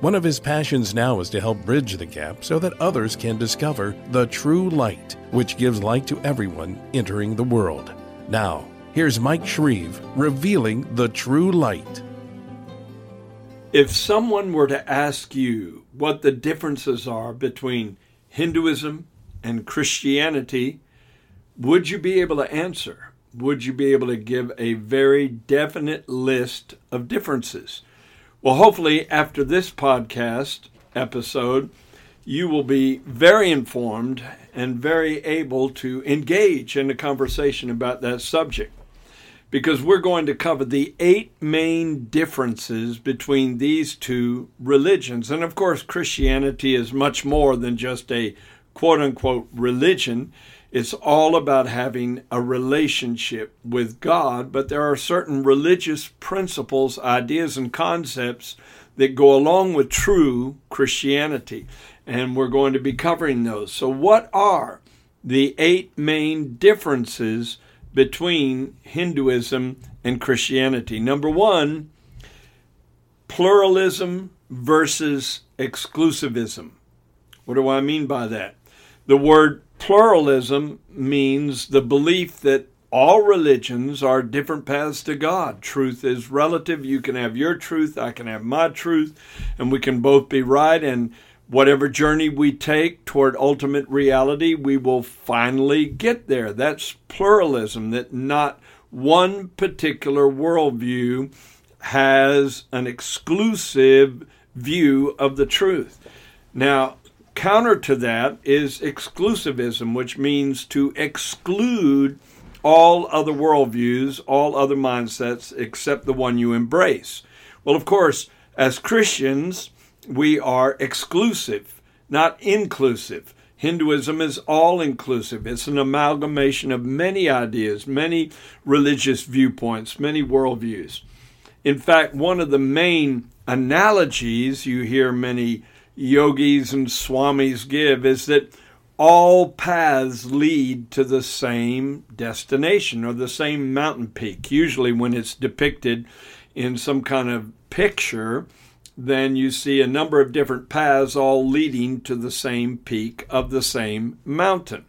One of his passions now is to help bridge the gap so that others can discover the true light, which gives light to everyone entering the world. Now, here's Mike Shreve revealing the true light. If someone were to ask you what the differences are between Hinduism and Christianity, would you be able to answer? Would you be able to give a very definite list of differences? Well, hopefully, after this podcast episode, you will be very informed and very able to engage in a conversation about that subject because we're going to cover the eight main differences between these two religions. And of course, Christianity is much more than just a quote unquote religion. It's all about having a relationship with God, but there are certain religious principles, ideas, and concepts that go along with true Christianity. And we're going to be covering those. So, what are the eight main differences between Hinduism and Christianity? Number one, pluralism versus exclusivism. What do I mean by that? The word pluralism means the belief that all religions are different paths to God. Truth is relative. You can have your truth, I can have my truth, and we can both be right. And whatever journey we take toward ultimate reality, we will finally get there. That's pluralism, that not one particular worldview has an exclusive view of the truth. Now, counter to that is exclusivism, which means to exclude all other worldviews, all other mindsets, except the one you embrace. Well, of course, as Christians, we are exclusive, not inclusive. Hinduism is all inclusive. It's an amalgamation of many ideas, many religious viewpoints, many worldviews. In fact, one of the main analogies you hear many yogis and swamis give is that all paths lead to the same destination or the same mountain peak. Usually, when it's depicted in some kind of picture, then you see a number of different paths all leading to the same peak of the same mountain.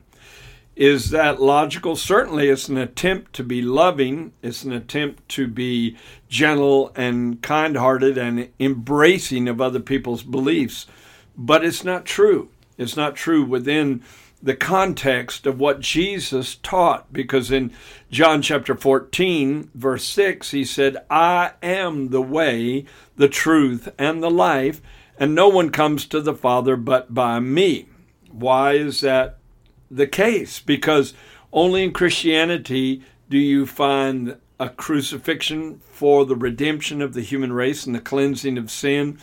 Is that logical? Certainly, it's an attempt to be loving, it's an attempt to be gentle and kind hearted and embracing of other people's beliefs but it's not true. It's not true within the context of what Jesus taught, because in John chapter 14, verse 6, he said, I am the way, the truth, and the life, and no one comes to the Father but by me. Why is that the case? Because only in Christianity do you find a crucifixion for the redemption of the human race and the cleansing of sin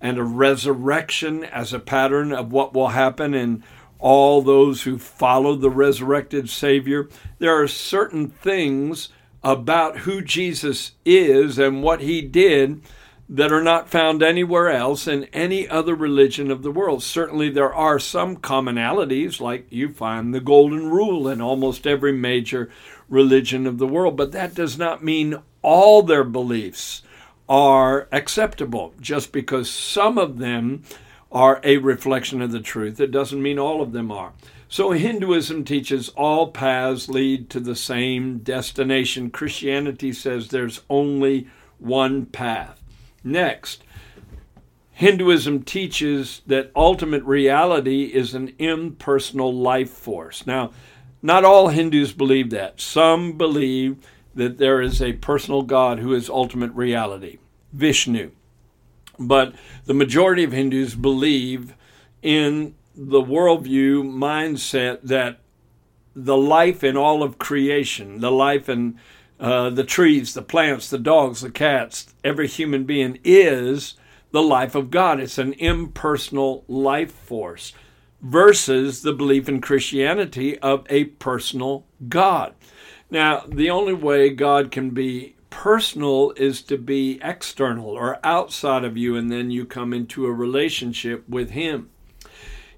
and a resurrection as a pattern of what will happen in all those who follow the resurrected Savior. There are certain things about who Jesus is and what he did that are not found anywhere else in any other religion of the world. Certainly, there are some commonalities, like you find the Golden Rule in almost every major religion of the world, but that does not mean all their beliefs are acceptable. Just because some of them are a reflection of the truth, it doesn't mean all of them are. So Hinduism teaches all paths lead to the same destination. Christianity says there's only one path. Next, Hinduism teaches that ultimate reality is an impersonal life force. Now, not all Hindus believe that. Some believe that there is a personal God who is ultimate reality, Vishnu. But the majority of Hindus believe in the worldview mindset that the life in all of creation, the life in uh, the trees, the plants, the dogs, the cats, every human being is the life of God. It's an impersonal life force. versus the belief in Christianity of a personal God. Now, the only way God can be personal is to be external or outside of you, and then you come into a relationship with Him.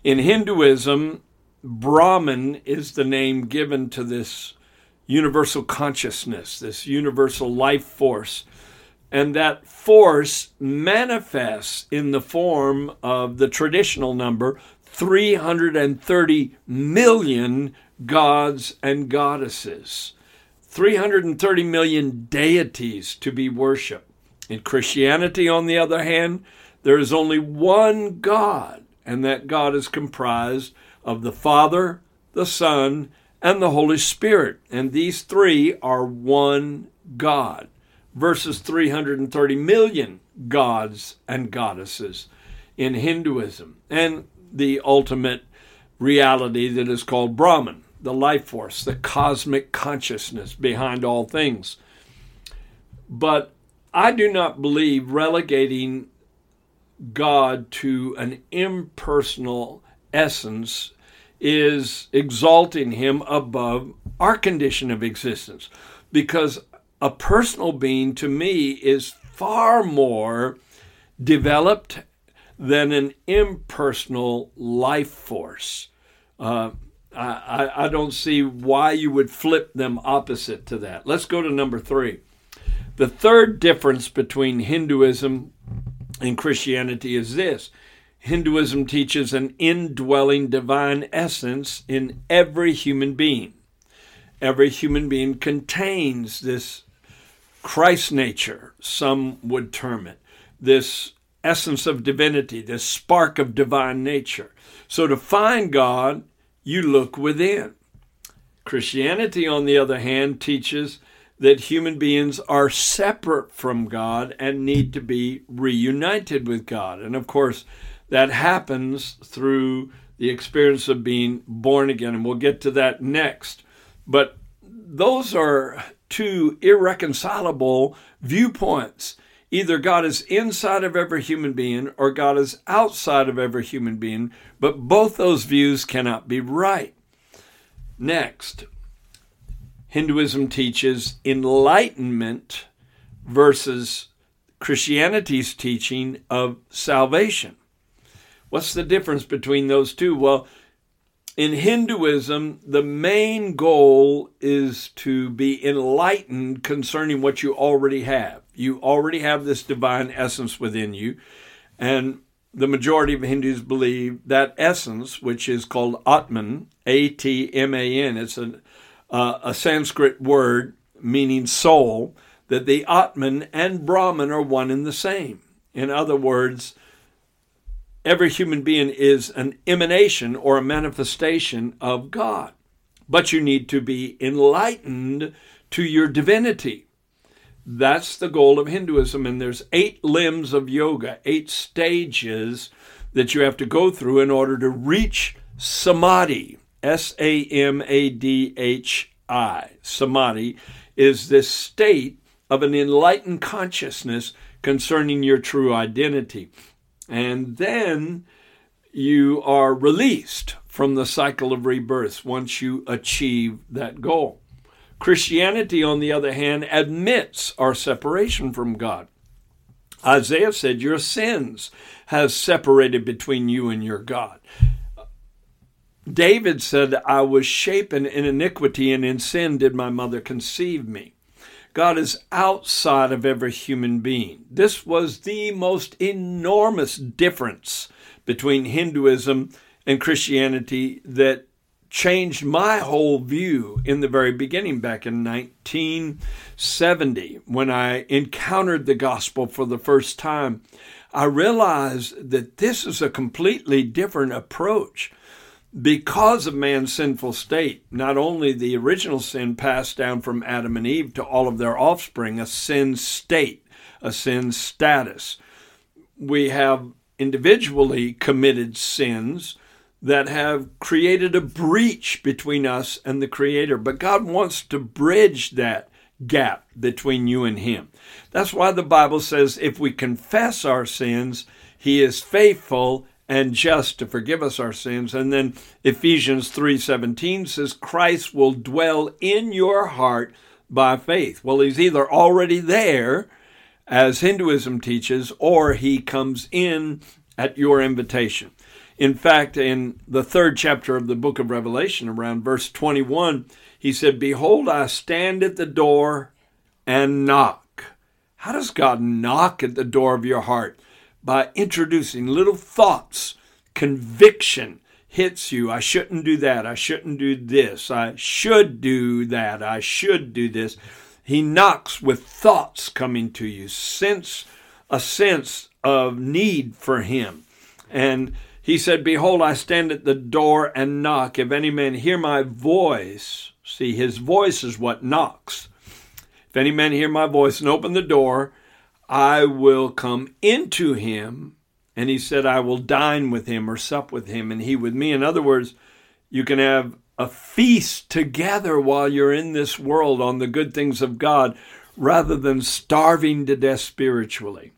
In Hinduism, Brahman is the name given to this universal consciousness, this universal life force. And that force manifests in the form of the traditional number 330 million gods and goddesses. 330 million deities to be worshiped. In Christianity, on the other hand, there is only one God, and that God is comprised of the Father, the Son, and the Holy Spirit. And these three are one God versus 330 million gods and goddesses in Hinduism. And the ultimate reality that is called Brahman the life force, the cosmic consciousness behind all things. But I do not believe relegating God to an impersonal essence is exalting him above our condition of existence. Because a personal being to me is far more developed than an impersonal life force. Uh, I, I don't see why you would flip them opposite to that. Let's go to number three. The third difference between Hinduism and Christianity is this Hinduism teaches an indwelling divine essence in every human being. Every human being contains this Christ nature, some would term it, this essence of divinity, this spark of divine nature. So to find God you look within. Christianity, on the other hand, teaches that human beings are separate from God and need to be reunited with God. And of course, that happens through the experience of being born again. And we'll get to that next. But those are two irreconcilable viewpoints. Either God is inside of every human being or God is outside of every human being, but both those views cannot be right. Next, Hinduism teaches enlightenment versus Christianity's teaching of salvation. What's the difference between those two? Well, in Hinduism, the main goal is to be enlightened concerning what you already have. You already have this divine essence within you. And the majority of Hindus believe that essence, which is called Atman, A T M A N, it's a, uh, a Sanskrit word meaning soul, that the Atman and Brahman are one and the same. In other words, every human being is an emanation or a manifestation of God. But you need to be enlightened to your divinity. That's the goal of Hinduism. And there's eight limbs of yoga, eight stages that you have to go through in order to reach samadhi. S A M A D H I. Samadhi is this state of an enlightened consciousness concerning your true identity. And then you are released from the cycle of rebirth once you achieve that goal. Christianity, on the other hand, admits our separation from God. Isaiah said, Your sins have separated between you and your God. David said, I was shapen in iniquity, and in sin did my mother conceive me. God is outside of every human being. This was the most enormous difference between Hinduism and Christianity that changed my whole view in the very beginning back in 1970 when I encountered the gospel for the first time. I realized that this is a completely different approach because of man's sinful state. Not only the original sin passed down from Adam and Eve to all of their offspring, a sin state, a sin status. We have individually committed sins that have created a breach between us and the Creator. But God wants to bridge that gap between you and Him. That's why the Bible says if we confess our sins, He is faithful and just to forgive us our sins. And then Ephesians 3:17 says Christ will dwell in your heart by faith. Well, he's either already there as Hinduism teaches or he comes in at your invitation. In fact, in the third chapter of the book of Revelation, around verse 21, he said, Behold, I stand at the door and knock. How does God knock at the door of your heart? By introducing little thoughts, conviction hits you. I shouldn't do that. I shouldn't do this. I should do that. I should do this. He knocks with thoughts coming to you, sense a sense of need for him. And he said, Behold, I stand at the door and knock. If any man hear my voice, see, his voice is what knocks. If any man hear my voice and open the door, I will come into him. And he said, I will dine with him or sup with him and he with me. In other words, you can have a feast together while you're in this world on the good things of God rather than starving to death spiritually.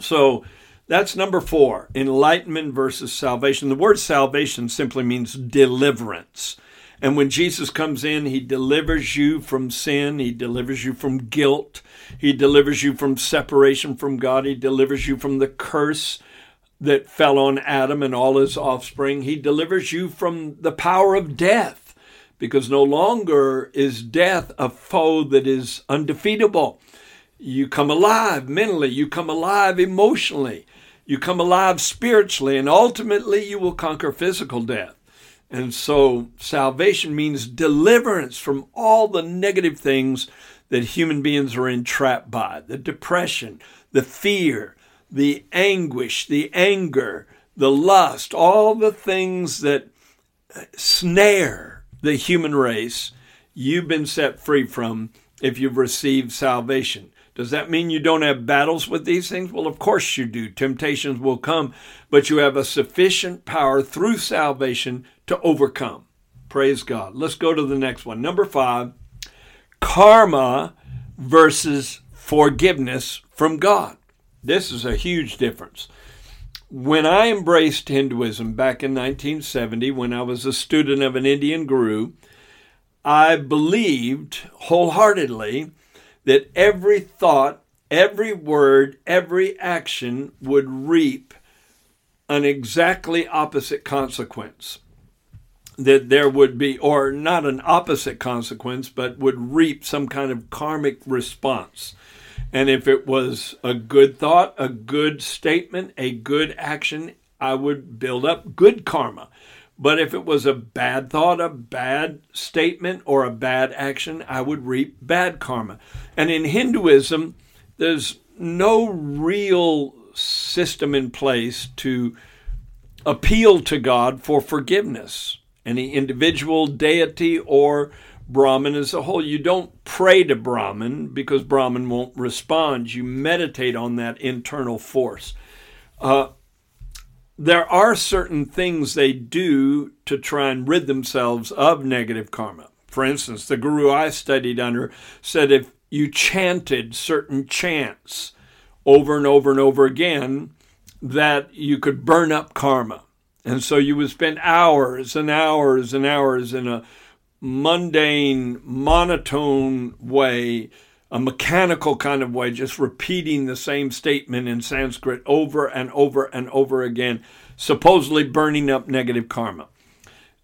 So, that's number four enlightenment versus salvation. The word salvation simply means deliverance. And when Jesus comes in, he delivers you from sin, he delivers you from guilt, he delivers you from separation from God, he delivers you from the curse that fell on Adam and all his offspring. He delivers you from the power of death because no longer is death a foe that is undefeatable. You come alive mentally, you come alive emotionally. You come alive spiritually, and ultimately you will conquer physical death. And so salvation means deliverance from all the negative things that human beings are entrapped by the depression, the fear, the anguish, the anger, the lust, all the things that snare the human race. You've been set free from if you've received salvation. Does that mean you don't have battles with these things? Well, of course you do. Temptations will come, but you have a sufficient power through salvation to overcome. Praise God. Let's go to the next one. Number five karma versus forgiveness from God. This is a huge difference. When I embraced Hinduism back in 1970, when I was a student of an Indian guru, I believed wholeheartedly that every thought, every word, every action would reap an exactly opposite consequence. That there would be, or not an opposite consequence, but would reap some kind of karmic response. And if it was a good thought, a good statement, a good action, I would build up good karma. But if it was a bad thought, a bad statement, or a bad action, I would reap bad karma. And in Hinduism, there's no real system in place to appeal to God for forgiveness. Any individual deity or Brahman as a whole. You don't pray to Brahman because Brahman won't respond. You meditate on that internal force. Uh, there are certain things they do to try and rid themselves of negative karma. For instance, the guru I studied under said if you chanted certain chants over and over and over again, that you could burn up karma. And so you would spend hours and hours and hours in a mundane, monotone way a mechanical kind of way, just repeating the same statement in Sanskrit over and over and over again, supposedly burning up negative karma.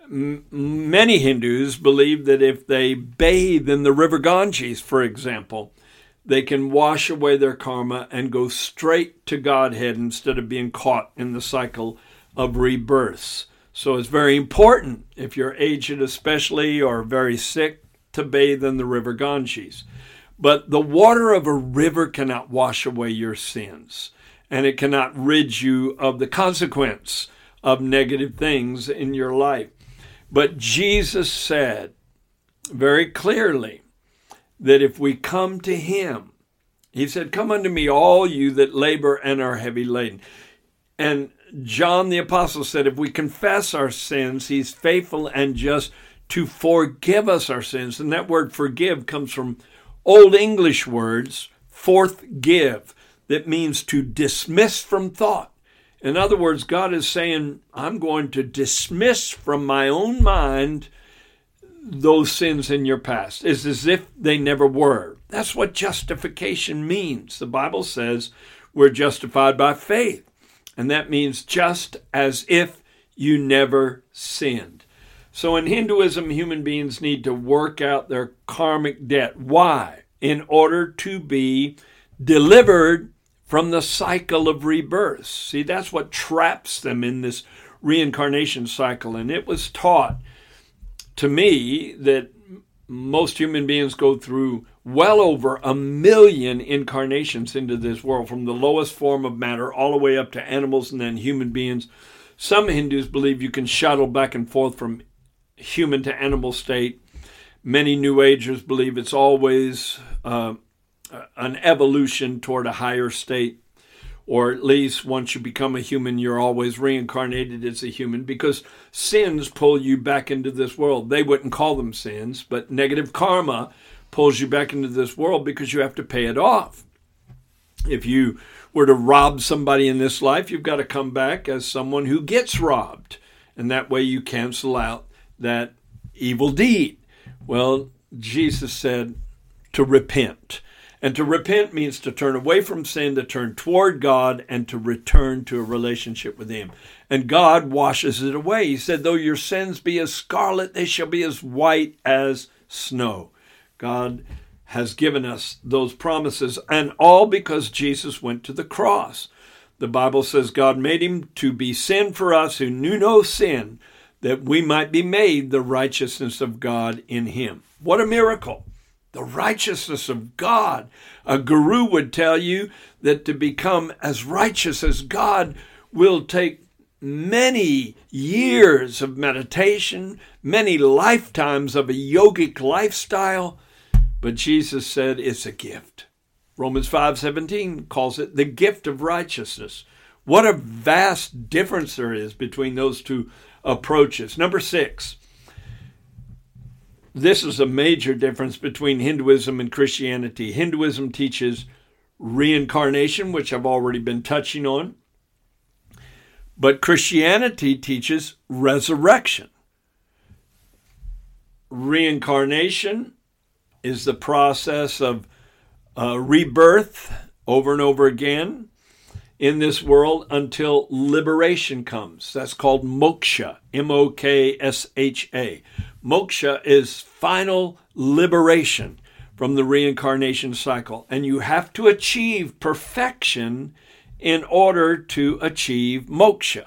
M- many Hindus believe that if they bathe in the river Ganges, for example, they can wash away their karma and go straight to Godhead instead of being caught in the cycle of rebirths. So it's very important, if you're aged especially or very sick, to bathe in the river Ganges. But the water of a river cannot wash away your sins, and it cannot rid you of the consequence of negative things in your life. But Jesus said very clearly that if we come to Him, He said, Come unto me, all you that labor and are heavy laden. And John the Apostle said, If we confess our sins, He's faithful and just to forgive us our sins. And that word forgive comes from Old English words, forth give, that means to dismiss from thought. In other words, God is saying, I'm going to dismiss from my own mind those sins in your past. It's as if they never were. That's what justification means. The Bible says we're justified by faith. And that means just as if you never sinned. So in Hinduism, human beings need to work out their karmic debt. Why? In order to be delivered from the cycle of rebirth. See, that's what traps them in this reincarnation cycle. And it was taught to me that most human beings go through well over a million incarnations into this world, from the lowest form of matter all the way up to animals and then human beings. Some Hindus believe you can shuttle back and forth from human to animal state. Many New Agers believe it's always uh, an evolution toward a higher state or at least once you become a human, you're always reincarnated as a human because sins pull you back into this world. They wouldn't call them sins, but negative karma pulls you back into this world because you have to pay it off. If you were to rob somebody in this life, you've got to come back as someone who gets robbed. And that way you cancel out that evil deed. Well, Jesus said to repent. And to repent means to turn away from sin, to turn toward God, and to return to a relationship with Him. And God washes it away. He said, Though your sins be as scarlet, they shall be as white as snow. God has given us those promises, and all because Jesus went to the cross. The Bible says God made him to be sin for us who knew no sin, that we might be made the righteousness of God in him. What a miracle! the righteousness of God. A guru would tell you that to become as righteous as God will take many years of meditation, many lifetimes of a yogic lifestyle, but Jesus said it's a gift. Romans 5:17 calls it the gift of righteousness. What a vast difference there is between those two approaches. Number 6, this is a major difference between Hinduism and Christianity. Hinduism teaches reincarnation, which I've already been touching on, but Christianity teaches resurrection. Reincarnation is the process of uh, rebirth over and over again in this world until liberation comes. That's called moksha, M O K S H A. Moksha is final liberation from the reincarnation cycle. And you have to achieve perfection in order to achieve moksha.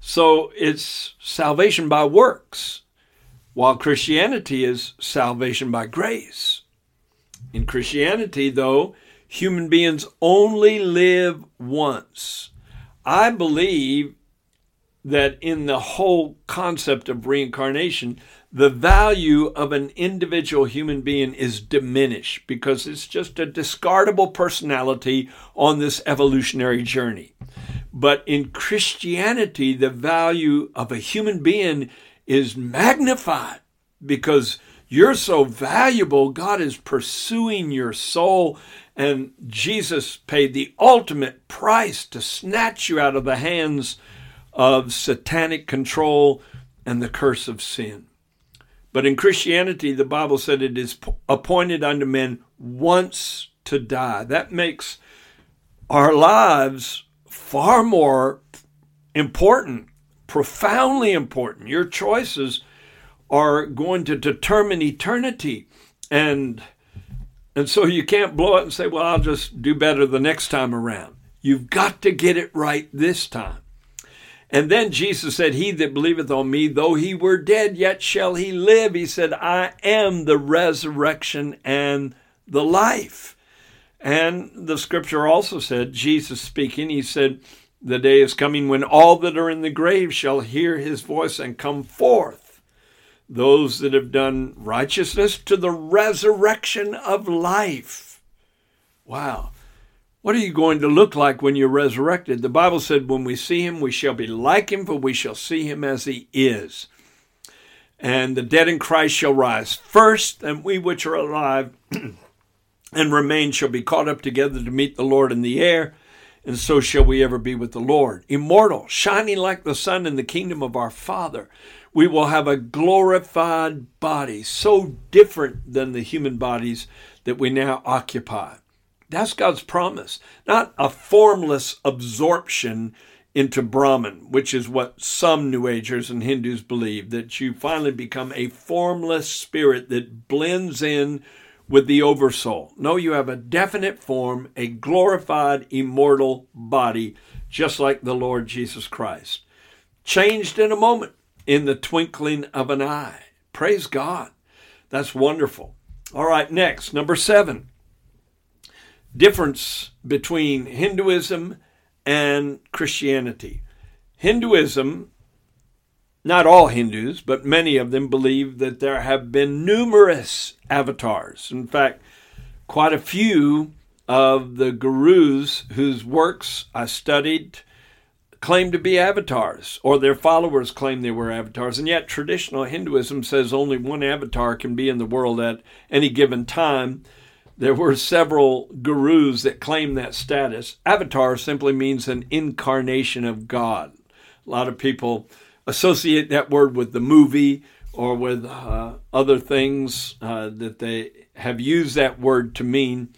So it's salvation by works, while Christianity is salvation by grace. In Christianity, though, human beings only live once. I believe that in the whole concept of reincarnation, the value of an individual human being is diminished because it's just a discardable personality on this evolutionary journey. But in Christianity, the value of a human being is magnified because you're so valuable. God is pursuing your soul, and Jesus paid the ultimate price to snatch you out of the hands of satanic control and the curse of sin. But in Christianity, the Bible said it is appointed unto men once to die. That makes our lives far more important, profoundly important. Your choices are going to determine eternity. And and so you can't blow it and say, well, I'll just do better the next time around. You've got to get it right this time. And then Jesus said, He that believeth on me, though he were dead, yet shall he live. He said, I am the resurrection and the life. And the scripture also said, Jesus speaking, he said, The day is coming when all that are in the grave shall hear his voice and come forth. Those that have done righteousness to the resurrection of life. Wow. What are you going to look like when you're resurrected? The Bible said, when we see him, we shall be like him, for we shall see him as he is. And the dead in Christ shall rise first, and we which are alive and remain shall be caught up together to meet the Lord in the air. and so shall we ever be with the Lord. Immortal, shining like the sun in the kingdom of our Father. We will have a glorified body, so different than the human bodies that we now occupy. That's God's promise, not a formless absorption into Brahman, which is what some New Agers and Hindus believe, that you finally become a formless spirit that blends in with the oversoul. No, you have a definite form, a glorified, immortal body, just like the Lord Jesus Christ. Changed in a moment, in the twinkling of an eye. Praise God. That's wonderful. All right, next, number seven. Difference between Hinduism and Christianity. Hinduism not all Hindus, but many of them believe that there have been numerous avatars. In fact, quite a few of the gurus whose works I studied claim to be avatars, or their followers claim they were avatars. And yet, traditional Hinduism says only one avatar can be in the world at any given time. There were several gurus that claim that status. Avatar simply means an incarnation of God. A lot of people associate that word with the movie or with uh, other things uh, that they have used that word to mean.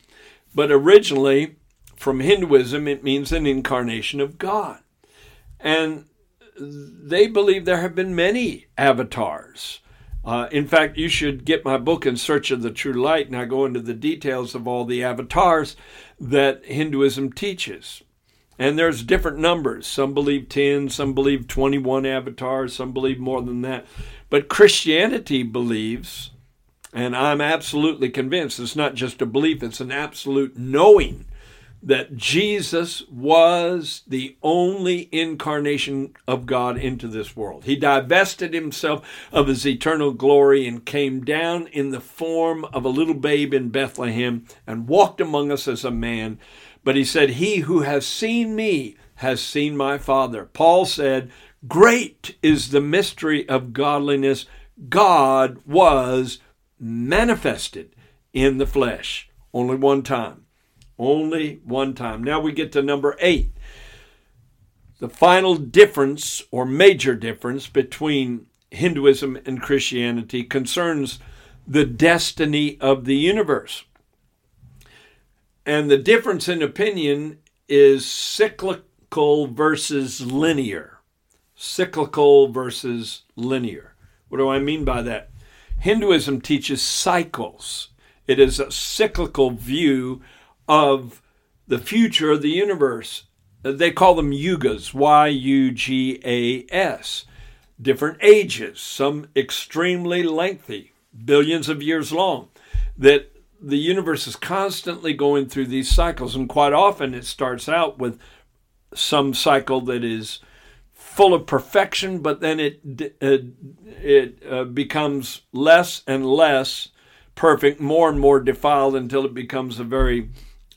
But originally, from Hinduism, it means an incarnation of God. And they believe there have been many avatars. Uh, in fact, you should get my book, In Search of the True Light, and I go into the details of all the avatars that Hinduism teaches. And there's different numbers. Some believe 10, some believe 21 avatars, some believe more than that. But Christianity believes, and I'm absolutely convinced, it's not just a belief, it's an absolute knowing that Jesus was the only incarnation of God into this world. He divested himself of his eternal glory and came down in the form of a little babe in Bethlehem and walked among us as a man but he said, He who has seen me has seen my Father. Paul said, Great is the mystery of godliness. God was manifested in the flesh. Only one time. Only one time. Now we get to number eight. The final difference or major difference between Hinduism and Christianity concerns the destiny of the universe. And the difference in opinion is cyclical versus linear. Cyclical versus linear. What do I mean by that? Hinduism teaches cycles, it is a cyclical view of the future of the universe. They call them yugas, Y U G A S. Different ages, some extremely lengthy, billions of years long, that the universe is constantly going through these cycles, and quite often it starts out with some cycle that is full of perfection, but then it it, it uh, becomes less and less perfect, more and more defiled until it becomes a very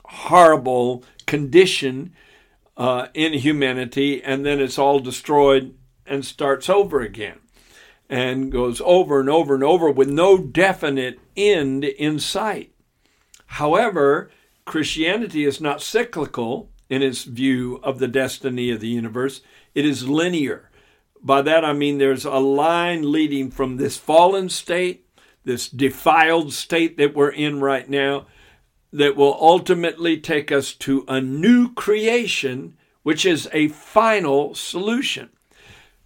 horrible condition uh, in humanity, and then it's all destroyed and starts over again and goes over and over and over with no definite end in sight. However, Christianity is not cyclical in its view of the destiny of the universe, it is linear. By that I mean there's a line leading from this fallen state, this defiled state that we're in right now, that will ultimately take us to a new creation, which is a final solution.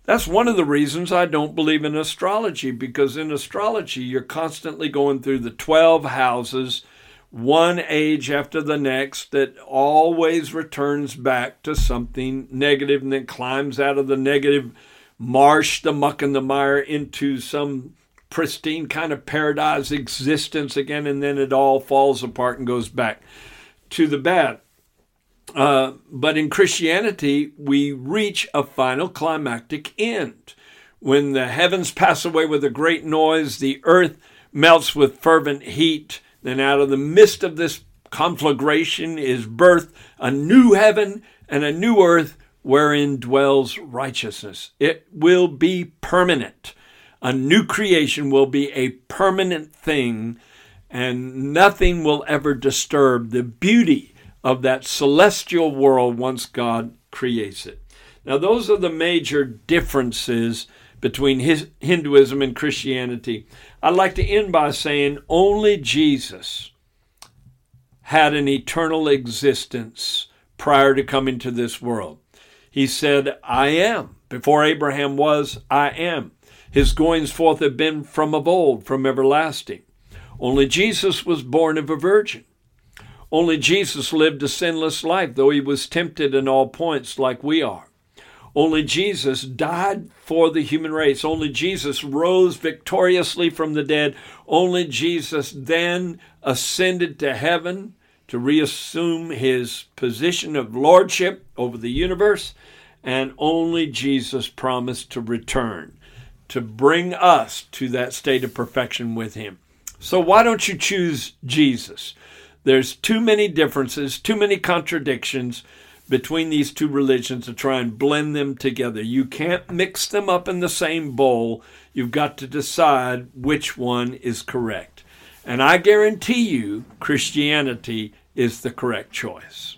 That's one of the reasons I don't believe in astrology, because in astrology, you're constantly going through the 12 houses, one age after the next, that always returns back to something negative and then climbs out of the negative marsh, the muck and the mire, into some pristine kind of paradise existence again, and then it all falls apart and goes back to the bad. Uh, but in Christianity, we reach a final climactic end. When the heavens pass away with a great noise, the earth melts with fervent heat, then out of the midst of this conflagration is birthed a new heaven and a new earth wherein dwells righteousness. It will be permanent. A new creation will be a permanent thing, and nothing will ever disturb the beauty of that celestial world once God creates it. Now, those are the major differences between his, Hinduism and Christianity. I'd like to end by saying only Jesus had an eternal existence prior to coming to this world. He said, I am. Before Abraham was, I am. His goings forth have been from of old, from everlasting. Only Jesus was born of a virgin. Only Jesus lived a sinless life, though he was tempted in all points like we are. Only Jesus died for the human race. Only Jesus rose victoriously from the dead. Only Jesus then ascended to heaven to reassume his position of lordship over the universe. And only Jesus promised to return to bring us to that state of perfection with him. So why don't you choose Jesus? There's too many differences, too many contradictions between these two religions to try and blend them together. You can't mix them up in the same bowl. You've got to decide which one is correct. And I guarantee you, Christianity is the correct choice.